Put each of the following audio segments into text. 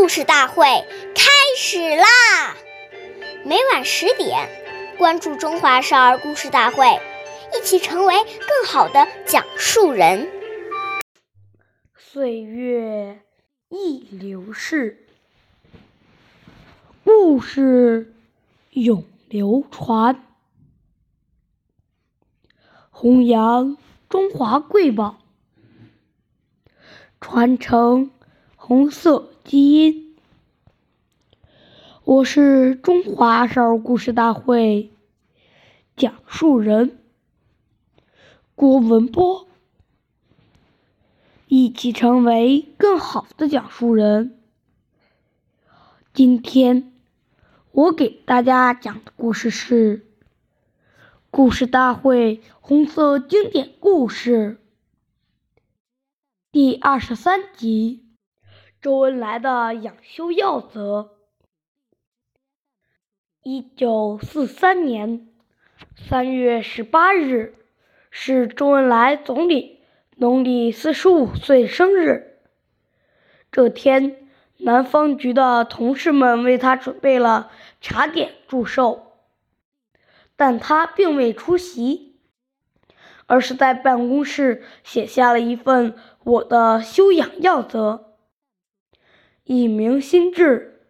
故事大会开始啦！每晚十点，关注《中华少儿故事大会》，一起成为更好的讲述人。岁月易流逝，故事永流传，弘扬中华瑰宝，传承。红色基因，我是中华少儿故事大会讲述人郭文波，一起成为更好的讲述人。今天我给大家讲的故事是《故事大会红色经典故事》第二十三集。周恩来的养修要则。一九四三年三月十八日是周恩来总理农历四十五岁生日。这天，南方局的同事们为他准备了茶点祝寿，但他并未出席，而是在办公室写下了一份我的修养要则。以明心志，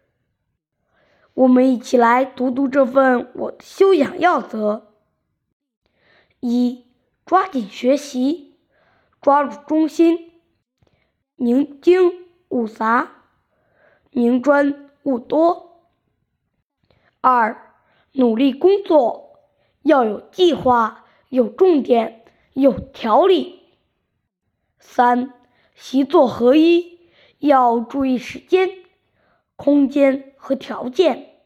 我们一起来读读这份我的修养要则：一、抓紧学习，抓住中心，宁精勿杂，宁专勿多；二、努力工作，要有计划、有重点、有条理；三、习作合一。要注意时间、空间和条件，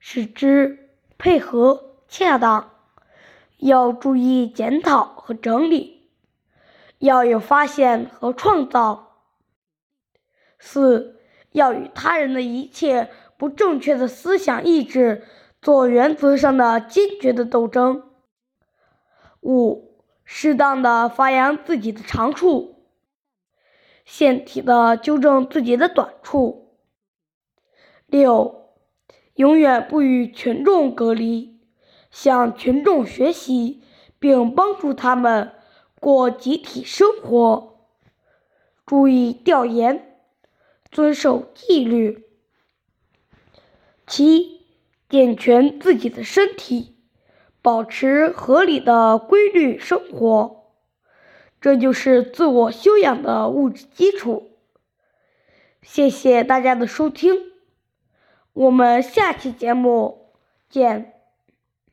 使之配合恰当；要注意检讨和整理，要有发现和创造。四要与他人的一切不正确的思想意志做原则上的坚决的斗争。五适当的发扬自己的长处。现体的纠正自己的短处。六，永远不与群众隔离，向群众学习，并帮助他们过集体生活。注意调研，遵守纪律。七，健全自己的身体，保持合理的规律生活。这就是自我修养的物质基础。谢谢大家的收听，我们下期节目见。